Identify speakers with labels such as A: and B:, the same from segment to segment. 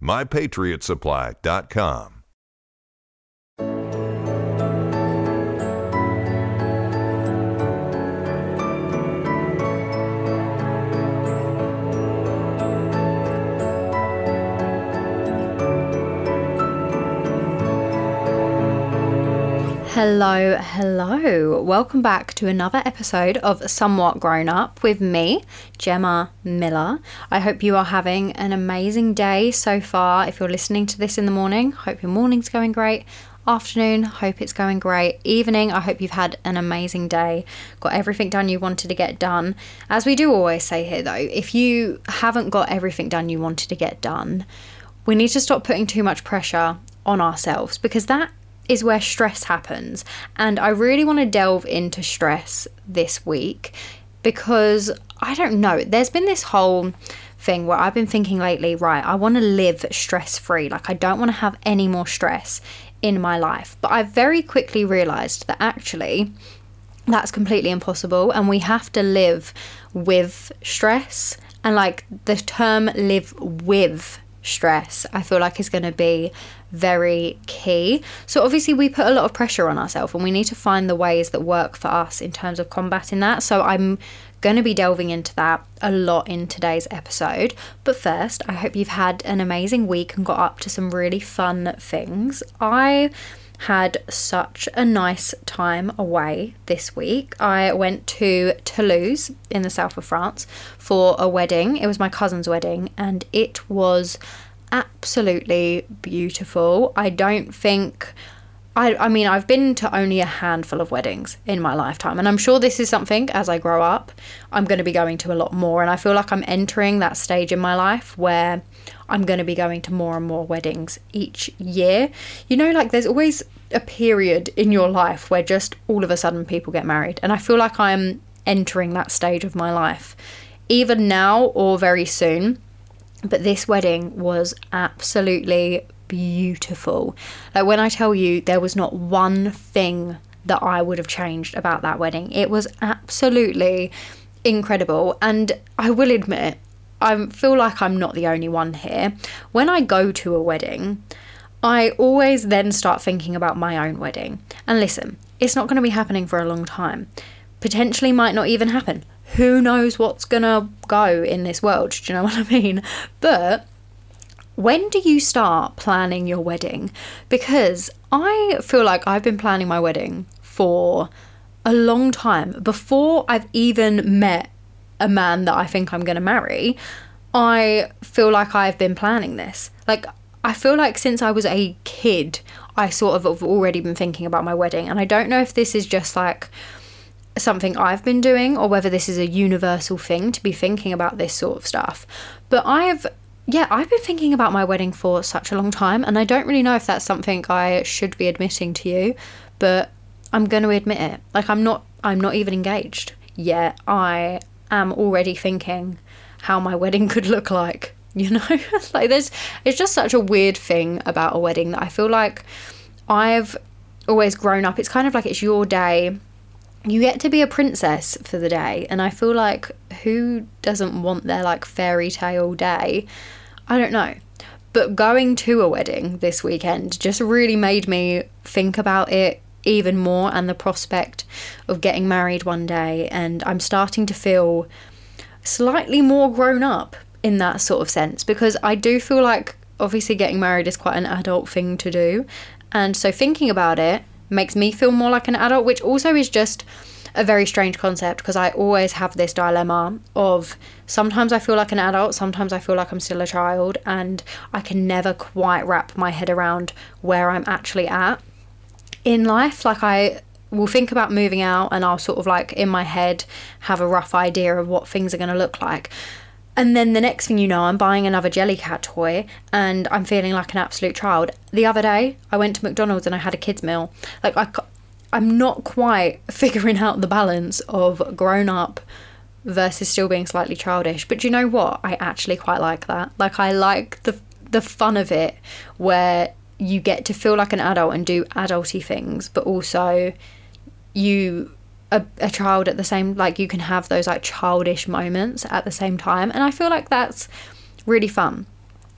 A: mypatriotsupply.com.
B: Hello, hello. Welcome back to another episode of Somewhat Grown Up with me, Gemma Miller. I hope you are having an amazing day so far. If you're listening to this in the morning, hope your morning's going great. Afternoon, hope it's going great. Evening, I hope you've had an amazing day. Got everything done you wanted to get done. As we do always say here though, if you haven't got everything done you wanted to get done, we need to stop putting too much pressure on ourselves because that is where stress happens. And I really want to delve into stress this week because I don't know, there's been this whole thing where I've been thinking lately, right, I want to live stress free. Like, I don't want to have any more stress in my life. But I've very quickly realized that actually that's completely impossible and we have to live with stress. And like the term live with stress, I feel like is going to be very key. So, obviously, we put a lot of pressure on ourselves and we need to find the ways that work for us in terms of combating that. So, I'm going to be delving into that a lot in today's episode. But first, I hope you've had an amazing week and got up to some really fun things. I had such a nice time away this week. I went to Toulouse in the south of France for a wedding. It was my cousin's wedding and it was absolutely beautiful. I don't think. I, I mean, I've been to only a handful of weddings in my lifetime, and I'm sure this is something as I grow up, I'm going to be going to a lot more. And I feel like I'm entering that stage in my life where I'm going to be going to more and more weddings each year. You know, like there's always a period in your life where just all of a sudden people get married, and I feel like I'm entering that stage of my life, either now or very soon. But this wedding was absolutely beautiful. Like when I tell you there was not one thing that I would have changed about that wedding. It was absolutely incredible. And I will admit, I feel like I'm not the only one here. When I go to a wedding, I always then start thinking about my own wedding. And listen, it's not going to be happening for a long time. Potentially might not even happen who knows what's gonna go in this world? Do you know what I mean? But when do you start planning your wedding? Because I feel like I've been planning my wedding for a long time before I've even met a man that I think I'm going to marry. I feel like I've been planning this. Like, I feel like since I was a kid, I sort of have already been thinking about my wedding. And I don't know if this is just like something I've been doing or whether this is a universal thing to be thinking about this sort of stuff. But I've yeah, I've been thinking about my wedding for such a long time and I don't really know if that's something I should be admitting to you, but I'm going to admit it. Like I'm not I'm not even engaged yet. I am already thinking how my wedding could look like, you know? like there's it's just such a weird thing about a wedding that I feel like I've always grown up. It's kind of like it's your day you get to be a princess for the day and i feel like who doesn't want their like fairy tale day i don't know but going to a wedding this weekend just really made me think about it even more and the prospect of getting married one day and i'm starting to feel slightly more grown up in that sort of sense because i do feel like obviously getting married is quite an adult thing to do. And so thinking about it makes me feel more like an adult, which also is just a very strange concept because I always have this dilemma of sometimes I feel like an adult, sometimes I feel like I'm still a child, and I can never quite wrap my head around where I'm actually at in life. Like, I will think about moving out and I'll sort of like in my head have a rough idea of what things are going to look like. And then the next thing you know, I'm buying another Jellycat toy and I'm feeling like an absolute child. The other day, I went to McDonald's and I had a kids' meal. Like, I, I'm not quite figuring out the balance of grown up versus still being slightly childish. But you know what? I actually quite like that. Like, I like the the fun of it where you get to feel like an adult and do adulty things, but also you a, a child at the same like you can have those like childish moments at the same time and i feel like that's really fun.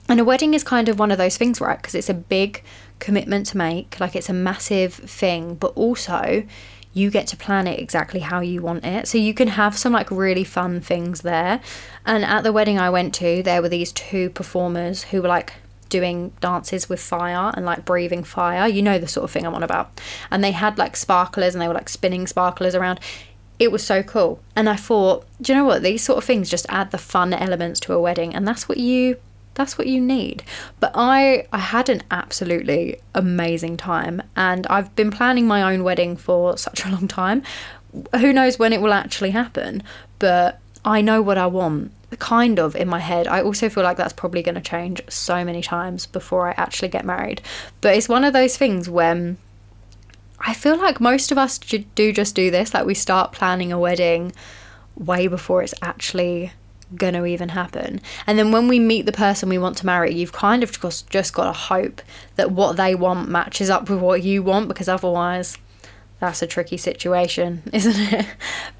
B: And a wedding is kind of one of those things right because it's a big commitment to make like it's a massive thing but also you get to plan it exactly how you want it. So you can have some like really fun things there. And at the wedding i went to there were these two performers who were like doing dances with fire and like breathing fire. You know the sort of thing I'm on about. And they had like sparklers and they were like spinning sparklers around. It was so cool. And I thought, do you know what? These sort of things just add the fun elements to a wedding and that's what you that's what you need. But I I had an absolutely amazing time and I've been planning my own wedding for such a long time. Who knows when it will actually happen, but I know what I want kind of in my head. I also feel like that's probably going to change so many times before I actually get married. But it's one of those things when I feel like most of us do just do this. Like we start planning a wedding way before it's actually going to even happen. And then when we meet the person we want to marry, you've kind of just, got to hope that what they want matches up with what you want because otherwise that's a tricky situation, isn't it?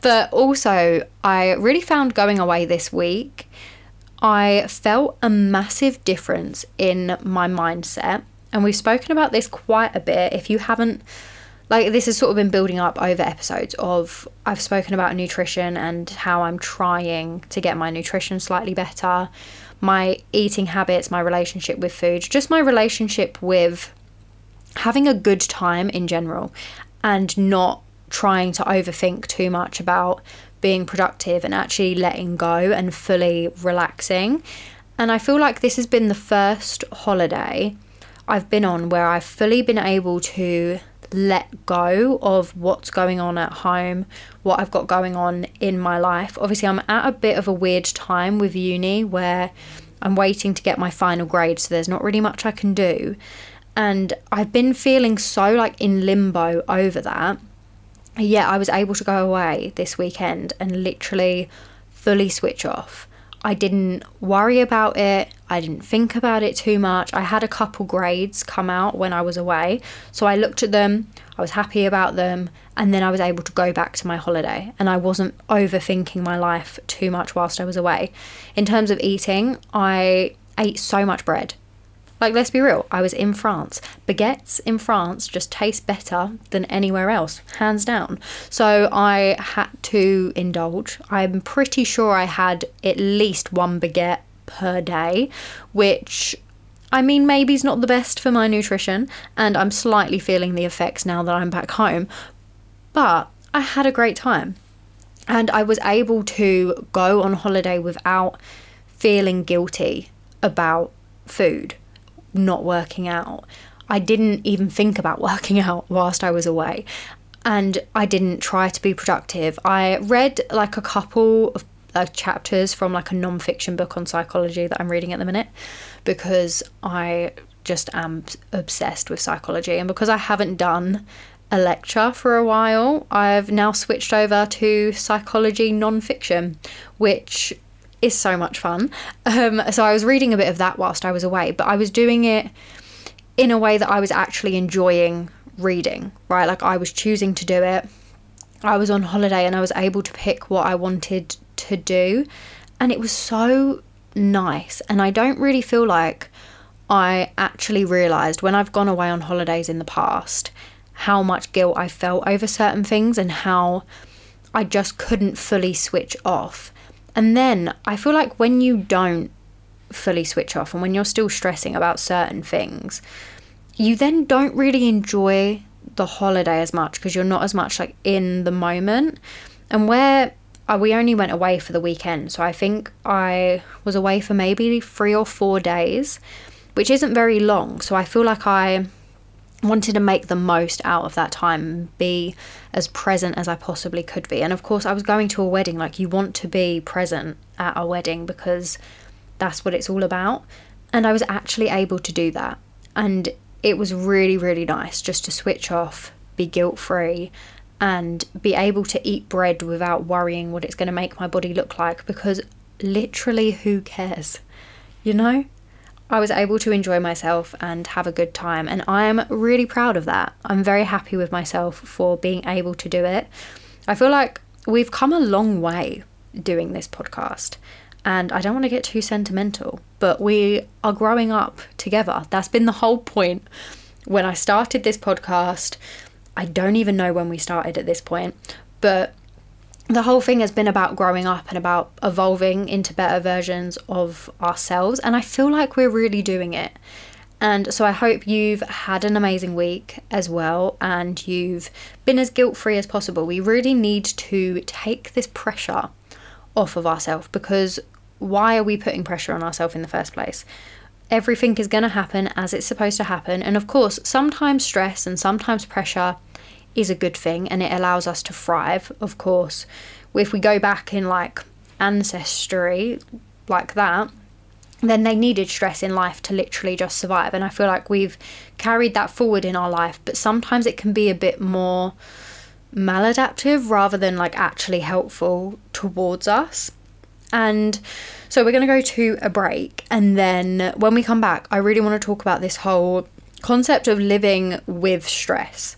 B: But also, I really found going away this week, I felt a massive difference in my mindset. And we've spoken about this quite a bit. If you haven't, like, this has sort of been building up over episodes of I've spoken about nutrition and how I'm trying to get my nutrition slightly better, my eating habits, my relationship with food, just my relationship with having a good time in general and not trying to overthink too much about being productive and actually letting go and fully relaxing. And I feel like this has been the first holiday I've been on where I've fully been able to let go of what's going on at home, what I've got going on in my life. Obviously, I'm at a bit of a weird time with uni where I'm waiting to get my final grade, so there's not really much I can do and I've been feeling so like in limbo over that. Yeah, I was able to go away this weekend and literally fully switch off. I didn't worry about it. I didn't think about it too much. I had a couple grades come out when I was away. So I looked at them, I was happy about them, and then I was able to go back to my holiday. And I wasn't overthinking my life too much whilst I was away. In terms of eating, I ate so much bread. Like, let's be real, I was in France. Baguettes in France just taste better than anywhere else, hands down. So I had to indulge. I'm pretty sure I had at least one baguette per day, which I mean, maybe is not the best for my nutrition, and I'm slightly feeling the effects now that I'm back home. But I had a great time, and I was able to go on holiday without feeling guilty about food not working out. I didn't even think about working out whilst I was away. And I didn't try to be productive. I read like a couple of chapters from like a non fiction book on psychology that I'm reading at the minute because I just am obsessed with psychology. And because I haven't done a lecture for a while, I've now switched over to psychology non fiction, which is so much fun. Um, so I was reading a bit of that whilst I was away, but I was doing it in a way that I was actually enjoying reading, right? Like I was choosing to do it. I was on holiday and I was able to pick what I wanted to do. And it was so nice. And I don't really feel like I actually realised when I've gone away on holidays in the past how much guilt I felt over certain things and how I just couldn't fully switch off. And then I feel like when you don't fully switch off and when you're still stressing about certain things, you then don't really enjoy the holiday as much because you're not as much like in the moment. And where uh, we only went away for the weekend, so I think I was away for maybe three or four days, which isn't very long. So I feel like I wanted to make the most out of that time, be as present as I possibly could be. And of course, I was going to a wedding, like, you want to be present at a wedding because that's what it's all about. And I was actually able to do that. And it was really, really nice just to switch off, be guilt free, and be able to eat bread without worrying what it's going to make my body look like because literally, who cares? You know? I was able to enjoy myself and have a good time, and I am really proud of that. I'm very happy with myself for being able to do it. I feel like we've come a long way doing this podcast, and I don't want to get too sentimental, but we are growing up together. That's been the whole point. When I started this podcast, I don't even know when we started at this point, but the whole thing has been about growing up and about evolving into better versions of ourselves. And I feel like we're really doing it. And so I hope you've had an amazing week as well and you've been as guilt free as possible. We really need to take this pressure off of ourselves because why are we putting pressure on ourselves in the first place? Everything is going to happen as it's supposed to happen. And of course, sometimes stress and sometimes pressure is a good thing and it allows us to thrive, of course. If we go back in like ancestry, like that, then they needed stress in life to literally just survive. And I feel like we've carried that forward in our life, but sometimes it can be a bit more maladaptive rather than like actually helpful towards us. And so we're going to go to a break. And then when we come back, I really want to talk about this whole concept of living with stress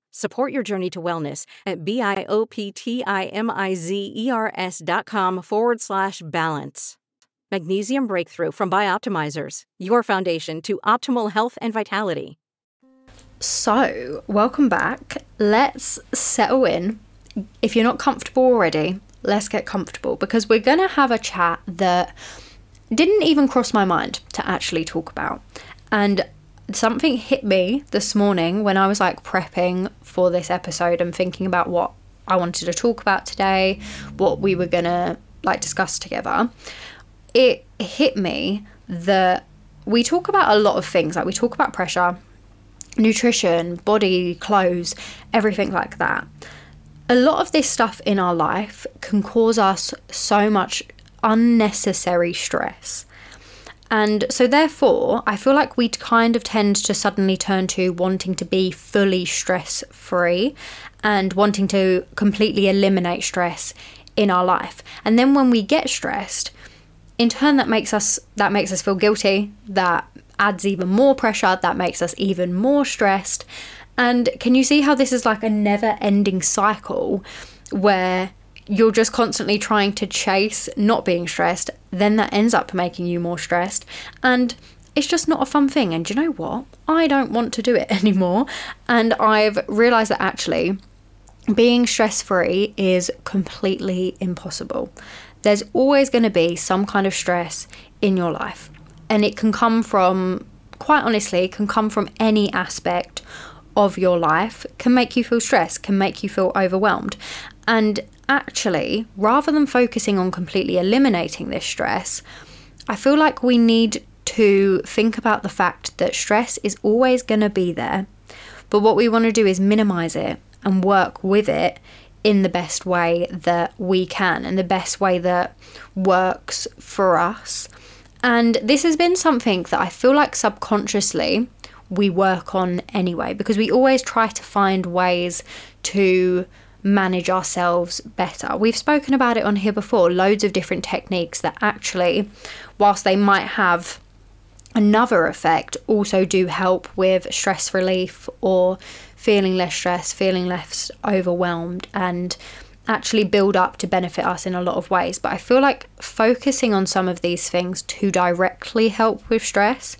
C: Support your journey to wellness at B-I-O-P-T-I-M-I-Z-E-R-S dot com forward slash balance. Magnesium Breakthrough from Bioptimizers, your foundation to optimal health and vitality.
B: So, welcome back. Let's settle in. If you're not comfortable already, let's get comfortable because we're going to have a chat that didn't even cross my mind to actually talk about. And something hit me this morning when I was like prepping for this episode and thinking about what I wanted to talk about today, what we were to like discuss together. It hit me that we talk about a lot of things, like we talk about pressure, nutrition, body, clothes, everything like that. A lot of this stuff in our life can cause us so much unnecessary stress. And so, therefore, I feel like we kind of tend to suddenly turn to wanting to be fully stress free and wanting to completely eliminate stress in our life. And then when we get stressed, in turn that makes us that makes us feel guilty, that adds even more pressure, that makes us even more stressed. And can you see how this is like a never-ending cycle where you're just constantly trying to chase not being stressed, then that ends up making you more stressed. And it's just not a fun thing. And you know what? I don't want to do it anymore. And I've realized that actually being stress free is completely impossible. There's always going to be some kind of stress in your life. And it can come from, quite honestly, can come from any aspect of your life, can make you feel stressed, can make you feel overwhelmed. And actually, rather than focusing on completely eliminating this stress, I feel like we need to think about the fact that stress is always going to be there, But what we want to do is minimize it and work with it in the best way that we can and the best way that works for us. And this has been something that I feel like subconsciously we work on anyway because we always try to find ways to manage ourselves better. We've spoken about it on here before, loads of different techniques that actually, whilst they might have another effect, also do help with stress relief or feeling less stressed, feeling less overwhelmed, and actually build up to benefit us in a lot of ways. But I feel like focusing on some of these things to directly help with stress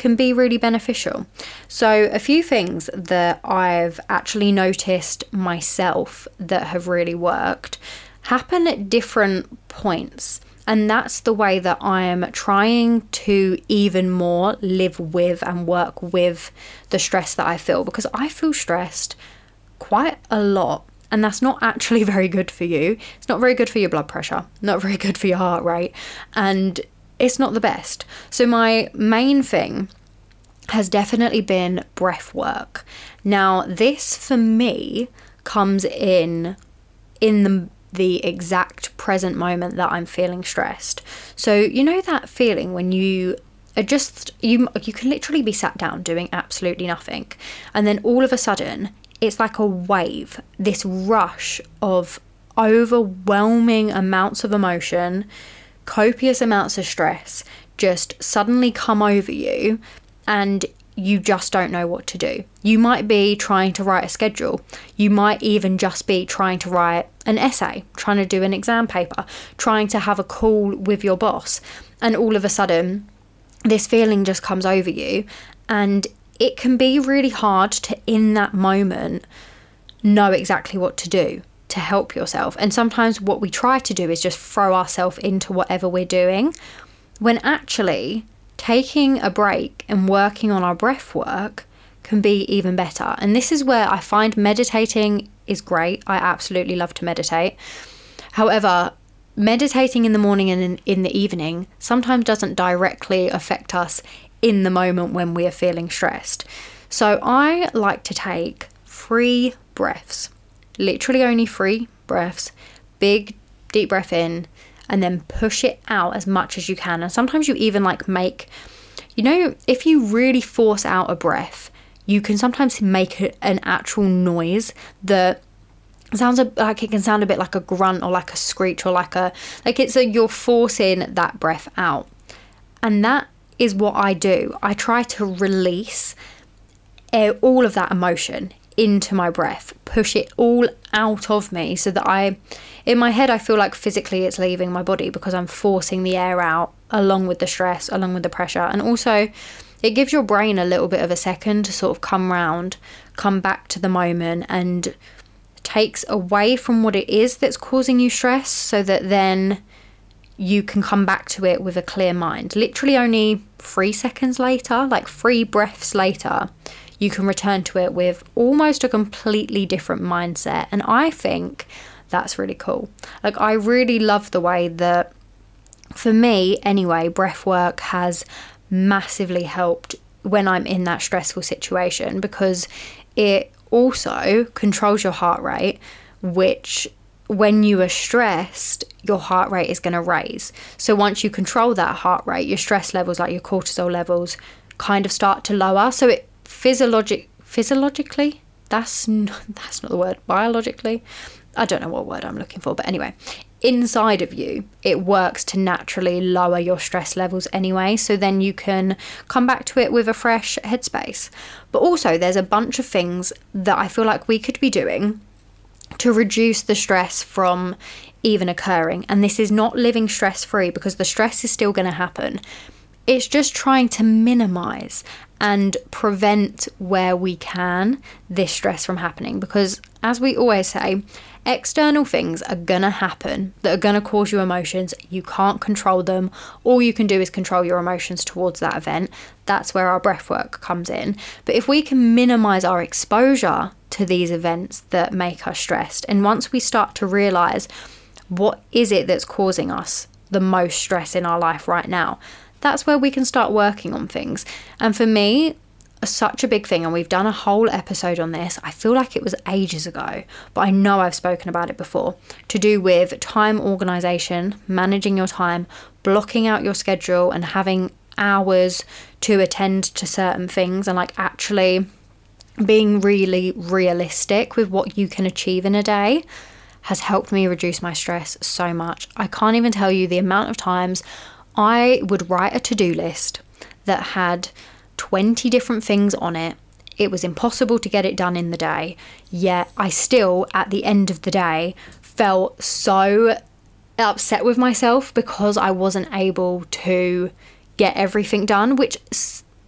B: can be really beneficial. So, a few things that I've actually noticed myself that have really worked happen at different points. And that's the way that I am trying to even more live with and work with the stress that I feel because I feel stressed quite a lot. And that's not actually very good for you. It's not very good for your blood pressure, not very good for your heart rate, and it's not the best. So, my main thing has definitely been breath work. Now, this for me comes in in the the exact present moment that I'm feeling stressed. So, you know that feeling when you are just you you can literally be sat down doing absolutely nothing and then all of a sudden it's like a wave, this rush of overwhelming amounts of emotion, copious amounts of stress just suddenly come over you and you just don't know what to do. You might be trying to write a schedule. You might even just be trying to write an essay, trying to do an exam paper, trying to have a call with your boss. And all of a sudden, this feeling just comes over you. And it can be really hard to, in that moment, know exactly what to do to help yourself. And sometimes what we try to do is just throw ourselves into whatever we're doing, when actually, taking a break and working on our breath work can be even better. And this is where I find meditating is great. I absolutely love to meditate. However, meditating in the morning and in, in the evening sometimes doesn't directly affect us in the moment when we are feeling stressed. So I like to take three breaths, literally only three breaths, big deep breath in, and then push it out as much as you can. And sometimes you even like make, you know, if you really force out a breath, you can sometimes make an actual noise that sounds like it can sound a bit like a grunt or like a screech or like a like it's a you're forcing that breath out. And that is what i do. I try to release eh, all of that emotion into my breath push it all out of me so that i in my head, I feel like physically it's leaving my body because I'm forcing the air out along with the stress, along with the pressure. And also, it gives your brain a little bit of a second to sort of come round, come back to the moment, and takes away from what it is that's causing you stress so that then you can come back to it with a clear mind. Literally, only three seconds later, like three breaths later, you can return to it with almost a completely different mindset. And I think that's really cool. Like, I really love the way that, for me anyway, breath work has massively helped when I'm in that stressful situation because it also controls your heart rate, which when you are stressed, your heart rate is going to raise. So once you control that heart rate, your stress levels, like your cortisol levels, kind of start to lower. So it physiologic physiologically, that's not, that's not the word. Biologically, I don't know what word I'm looking for, but anyway, inside of you, it works to naturally lower your stress levels anyway. So then you can come back to it with a fresh headspace. But also, there's a bunch of things that I feel like we could be doing to reduce the stress from even occurring. And this is not living stress free because the stress is still going to happen. It's just trying to minimize and prevent where we can this stress from happening because as we always say external things are gonna happen that are gonna cause you emotions. You can't control them. All you can do is control your emotions towards that event. That's where our breath work comes in. But if we can minimize our exposure to these events that make us stressed and once we start to realize what is it that's causing us the most stress in our life right now that's where we can start working on things. And for me, such a big thing, and we've done a whole episode on this. I feel like it was ages ago, but I know I've spoken about it before. To do with time organization, managing your time, blocking out your schedule, and having hours to attend to certain things, and like actually being really realistic with what you can achieve in a day has helped me reduce my stress so much. I can't even tell you the amount of times I would write a to do list that had 20 different things on it. It was impossible to get it done in the day, yet I still, at the end of the day, felt so upset with myself because I wasn't able to get everything done, which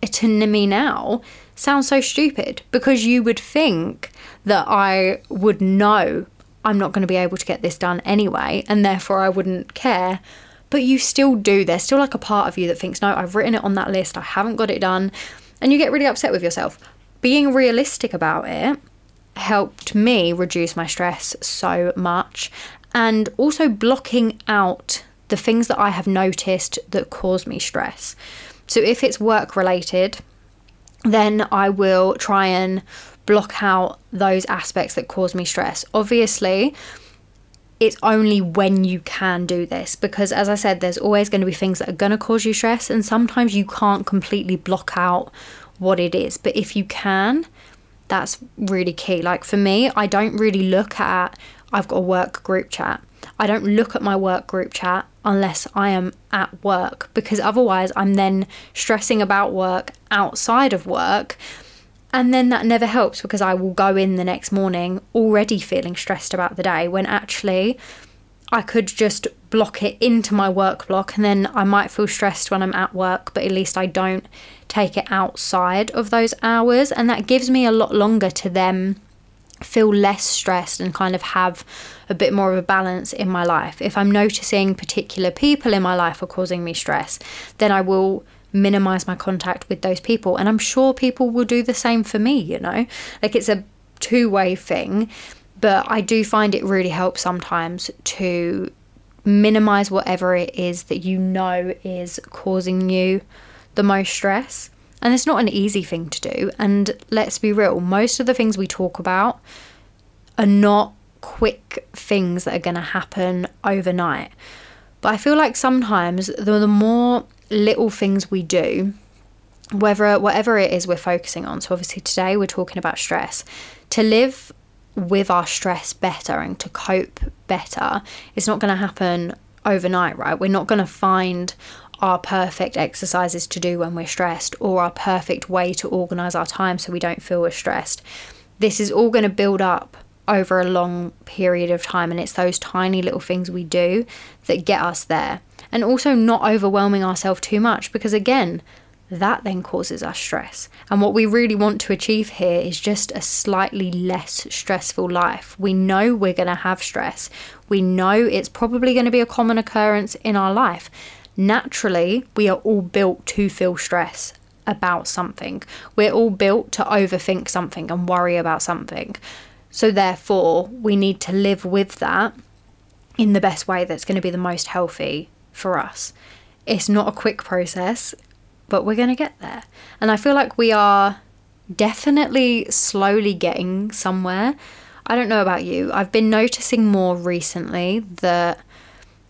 B: to me now sounds so stupid because you would think that I would know I'm not going to be able to get this done anyway, and therefore I wouldn't care. But you still do. There's still like a part of you that thinks, no, I've written it on that list, I haven't got it done. And you get really upset with yourself. Being realistic about it helped me reduce my stress so much. And also blocking out the things that I have noticed that cause me stress. So if it's work related, then I will try and block out those aspects that cause me stress. Obviously, it's only when you can do this because, as I said, there's always going to be things that are going to cause you stress, and sometimes you can't completely block out what it is. But if you can, that's really key. Like for me, I don't really look at, I've got a work group chat. I don't look at my work group chat unless I am at work because otherwise I'm then stressing about work outside of work and then that never helps because I will go in the next morning already feeling stressed about the day when actually I could just block it into my work block and then I might feel stressed when I'm at work, but at least I don't take it outside of those hours. And that gives me a lot longer to then feel less stressed and kind of have a bit more of a balance in my life. If I'm noticing particular people in my life are causing me stress, then I will minimize my contact with those people. And I'm sure people will do the same for me, you know? Like it's a two way thing. But I do find it really helps sometimes to minimize whatever it is that you know is causing you the most stress. And it's not an easy thing to do. And let's be real, most of the things we talk about are not quick things that are going to happen overnight. But I feel like sometimes the, the more little things we do, whether whatever it is we're focusing on. So obviously today we're talking about stress. To live with our stress better and to cope better, it's not going to happen overnight, right? We're not going to find our perfect exercises to do when we're stressed or our perfect way to organize our time so we don't feel as stressed. This is all going to build up over a long period of time, and it's those tiny little things we do that get us there and also not overwhelming ourselves too much because, again, that then causes us stress. And what we really want to achieve here is just a slightly less stressful life. We know we're going to have stress, we know it's probably going to be a common occurrence in our life. Naturally, we are all built to feel stress about something. We're all built to overthink something and worry about something. So, therefore, we need to live with that in the best way that's going to be the most healthy for us. It's not a quick process, but we're going to get there. And I feel like we are definitely slowly getting somewhere. I don't know about you. I've been noticing more recently that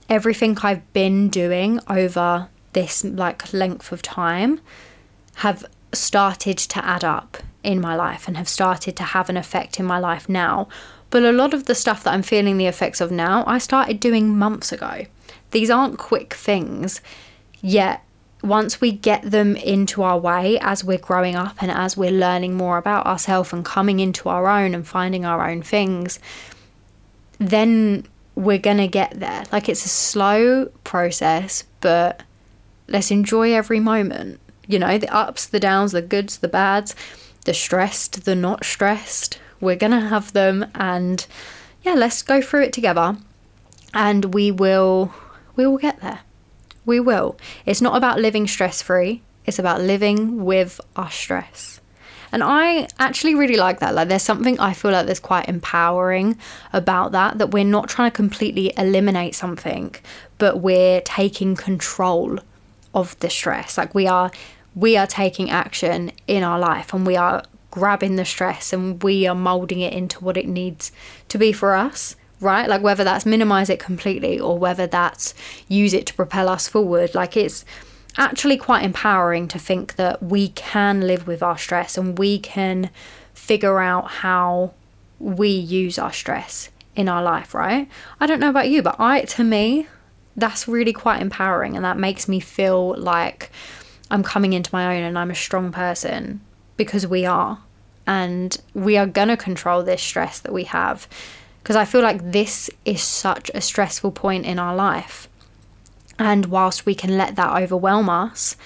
B: everything I've been doing over this like length of time have started to add up in my life and have started to have an effect in my life now. But a lot of the stuff that I'm feeling the effects of now, I started doing months ago. These aren't quick things, yet once we get them into our way as we're growing up and as we're learning more about ourselves and coming into our own and finding our own things, then we're going to get there. Like it's a slow process, but let's enjoy every moment. You know, the ups, the downs, the goods, the bads, the stressed, the not stressed. We're going to have them and yeah, let's go through it together and we will we will get there. We will. It's not about living stress free, it's about living with our stress. And I actually really like that. Like, there's something I feel like there's quite empowering about that, that we're not trying to completely eliminate something, but we're taking control of the stress. Like, we are we are taking action in our life and we are grabbing the stress and we are molding it into what it needs to be for us right like whether that's minimize it completely or whether that's use it to propel us forward like it's actually quite empowering to think that we can live with our stress and we can figure out how we use our stress in our life, right? I don't know about you, but I to me that's really quite empowering and that makes me feel like I'm coming into my own and I'm a strong person because we are. And we are going to control this stress that we have because I feel like this is such a stressful point in our life. And whilst we can let that overwhelm us,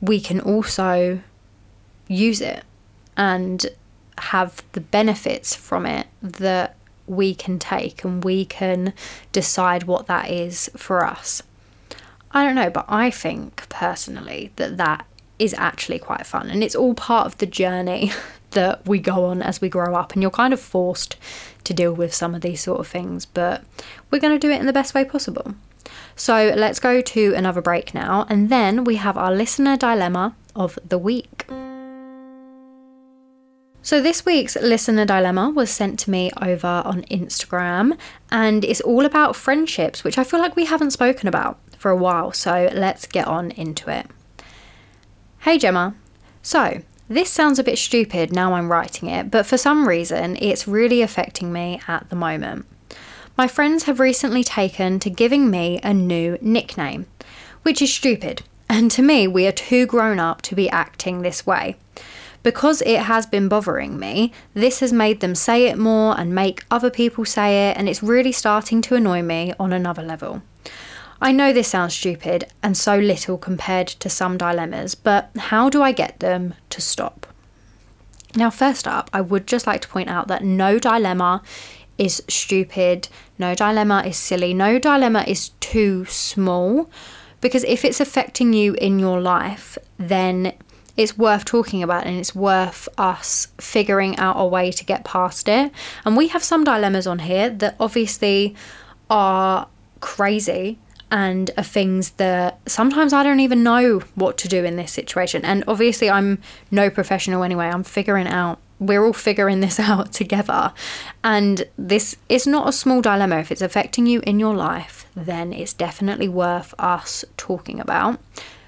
B: we can also use it and have the benefits from it that we can take and we can decide what that is for us. I don't know, but I think personally that that is actually quite fun and it's all part of the journey that we go on as we grow up and you're kind of forced to deal with some of these sort of things, but we're going to do it in the best way possible. So let's go to another break now, and then we have our listener dilemma of the week. So, this week's listener dilemma was sent to me over on Instagram, and it's all about friendships, which I feel like we haven't spoken about for a while. So, let's get on into it. Hey, Gemma. So, this sounds a bit stupid now I'm writing it, but for some reason, it's really affecting me at the moment. My friends have recently taken to giving me a new nickname, which is stupid, and to me, we are too grown up to be acting this way. Because it has been bothering me, this has made them say it more and make other people say it, and it's really starting to annoy me on another level. I know this sounds stupid and so little compared to some dilemmas, but how do I get them to stop? Now, first up, I would just like to point out that no dilemma is stupid, no dilemma is silly, no dilemma is too small. Because if it's affecting you in your life, then it's worth talking about and it's worth us figuring out a way to get past it. And we have some dilemmas on here that obviously are crazy and are things that sometimes I don't even know what to do in this situation. And obviously, I'm no professional anyway, I'm figuring out we're all figuring this out together. And this is not a small dilemma. If it's affecting you in your life, then it's definitely worth us talking about.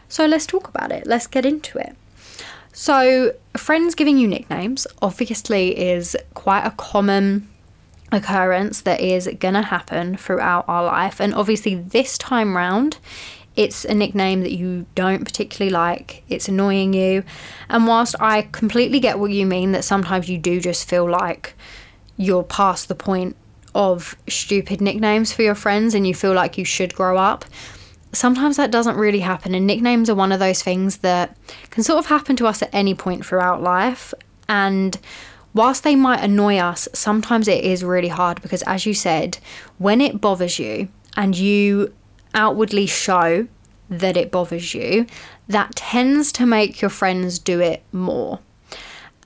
B: So let's talk about it. Let's get into it. So, friends giving you nicknames obviously is quite a common occurrence that is going to happen throughout our life. And obviously, this time round, it's a nickname that you don't particularly like, it's annoying you. And whilst I completely get what you mean, that sometimes you do just feel like you're past the point of stupid nicknames for your friends and you feel like you should grow up. Sometimes that doesn't really happen, and nicknames are one of those things that can sort of happen to us at any point throughout life. And whilst they might annoy us, sometimes it is really hard because, as you said, when it bothers you and you outwardly show that it bothers you, that tends to make your friends do it more.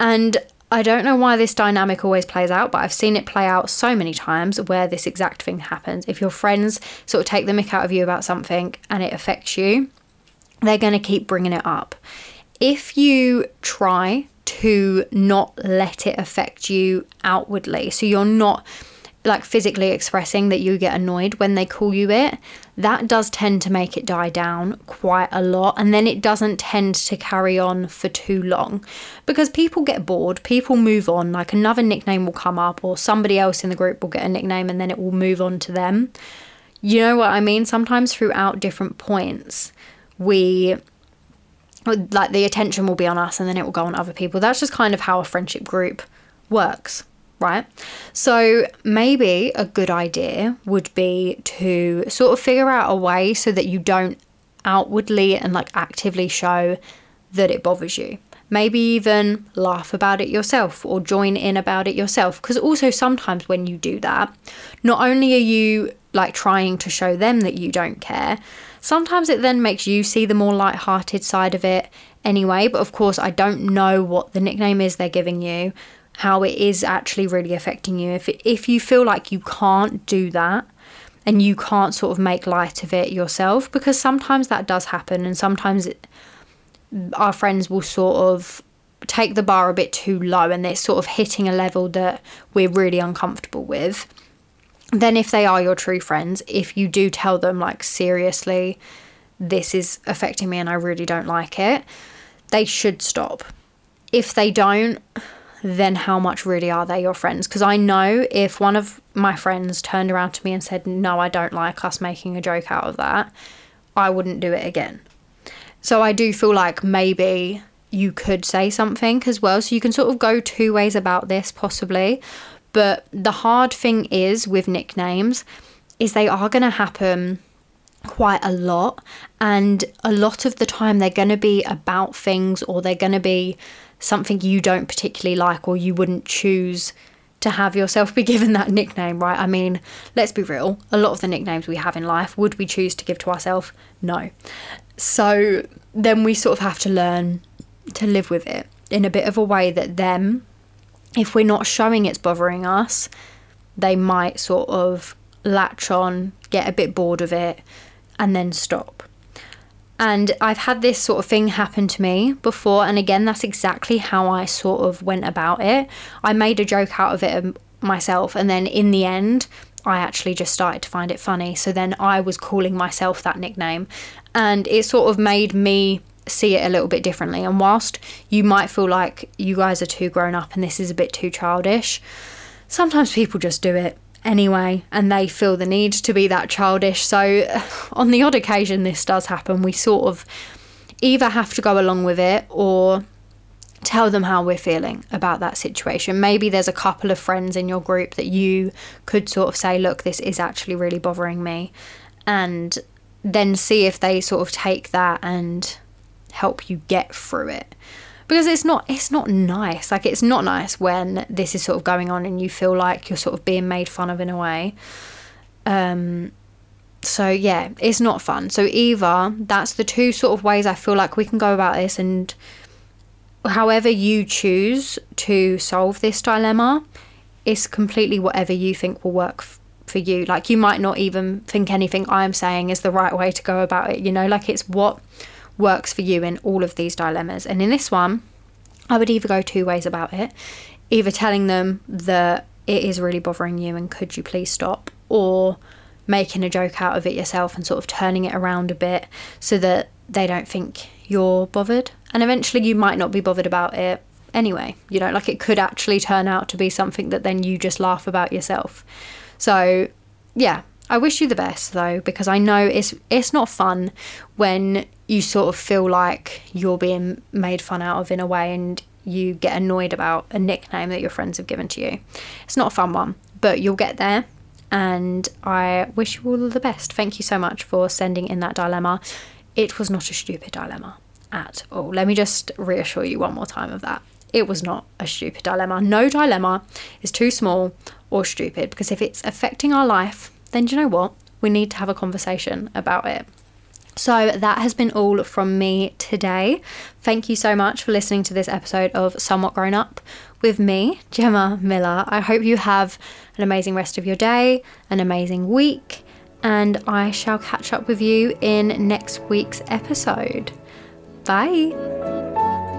B: And I don't know why this dynamic always plays out, but I've seen it play out so many times where this exact thing happens. If your friends sort of take the mick out of you about something and it affects you, they're going to keep bringing it up. If you try to not let it affect you outwardly, so you're not like physically expressing that you get annoyed when they call you it, that does tend to make it die down quite a lot. And then it doesn't tend to carry on for too long because people get bored, people move on. Like another nickname will come up, or somebody else in the group will get a nickname and then it will move on to them. You know what I mean? Sometimes throughout different points, we like the attention will be on us and then it will go on other people. That's just kind of how a friendship group works right? So maybe a good idea would be to sort of figure out a way so that you don't outwardly and like actively show that it bothers you. Maybe even laugh about it yourself or join in about it yourself. Because also, sometimes when you do that, not only are you like trying to show them that you don't care, sometimes it then makes you see the more light-hearted side of it anyway. But of course, I don't know what the nickname is they're giving you how it is actually really affecting you. If, it, if you feel like you can't do that and you can't sort of make light of it yourself, because sometimes that does happen and sometimes it, our friends will sort of take the bar a bit too low and it's sort of hitting a level that we're really uncomfortable with, then if they are your true friends, if you do tell them, like, seriously, this is affecting me and I really don't like it, they should stop. If they don't, then how much really are they your friends? Because I know if one of my friends turned around to me and said, No, I don't like us making a joke out of that, I wouldn't do it again. So I do feel like maybe you could say something as well. So you can sort of go two ways about this, possibly. But the hard thing is with nicknames, is they are going to happen quite a lot. And a lot of the time, they're going to be about things or they're going to be something you don't particularly like or you wouldn't choose to have yourself be given that nickname, right? I mean, let's be real, a lot of the nicknames we have in life, would we choose to give to ourselves? No. So then we sort of have to learn to live with it in a bit of a way that them, if we're not showing it's bothering us, they might sort of latch on, get a bit bored of it, and then stop. And I've had this sort of thing happen to me before. And again, that's exactly how I sort of went about it. I made a joke out of it um, myself. And then in the end, I actually just started to find it funny. So then I was calling myself that nickname. And it sort of made me see it a little bit differently. And whilst you might feel like you guys are too grown up and this is a bit too childish, sometimes people just do it anyway and they feel the need to be that childish. So, on the odd occasion this does happen, we sort of either have to go along with it or tell them how we're feeling about that situation. Maybe there's a couple of friends in your group that you could sort of say, look, this is actually really bothering me. And then see if they sort of take that and help you get through it. Because it's not it's not nice. Like it's not nice when this is sort of going on and you feel like you're sort of being made fun of in a way. Um so yeah it's not fun. So either that's the two sort of ways i feel like we can go about this and however you choose to solve this dilemma is completely whatever you think will work f- for you. Like you might not even think anything i'm saying is the right way to go about it you know? Like it's what works for you in all of these dilemmas. And in this one, I would either go two ways about it either telling them that it is really bothering you and could you please stop, or making a joke out of it yourself and sort of turning it around a bit so that they don't think you're bothered. And eventually you might not be bothered about it anyway. You know, like it could actually turn out to be something that then you just laugh about yourself. So, yeah, I wish you the best though, because I know it's it's not fun when you sort of feel like you're being made fun out of in a way and you get annoyed about a nickname that your friends have given to you. It's not a fun one, but you'll get there. And I wish you all the best. Thank you so much for sending in that dilemma. It was not a stupid dilemma at all. Let me just reassure you one more time of that. It was not a stupid dilemma. No dilemma is too small or stupid because if it's affecting our life, then do you know what? We need to have a conversation about it. So that has been all from me today. Thank you so much for listening to this episode of Somewhat Grown Up with me, Gemma Miller. I hope you have an amazing rest of your day, an amazing week, and I shall catch up with you in next week's episode. Bye.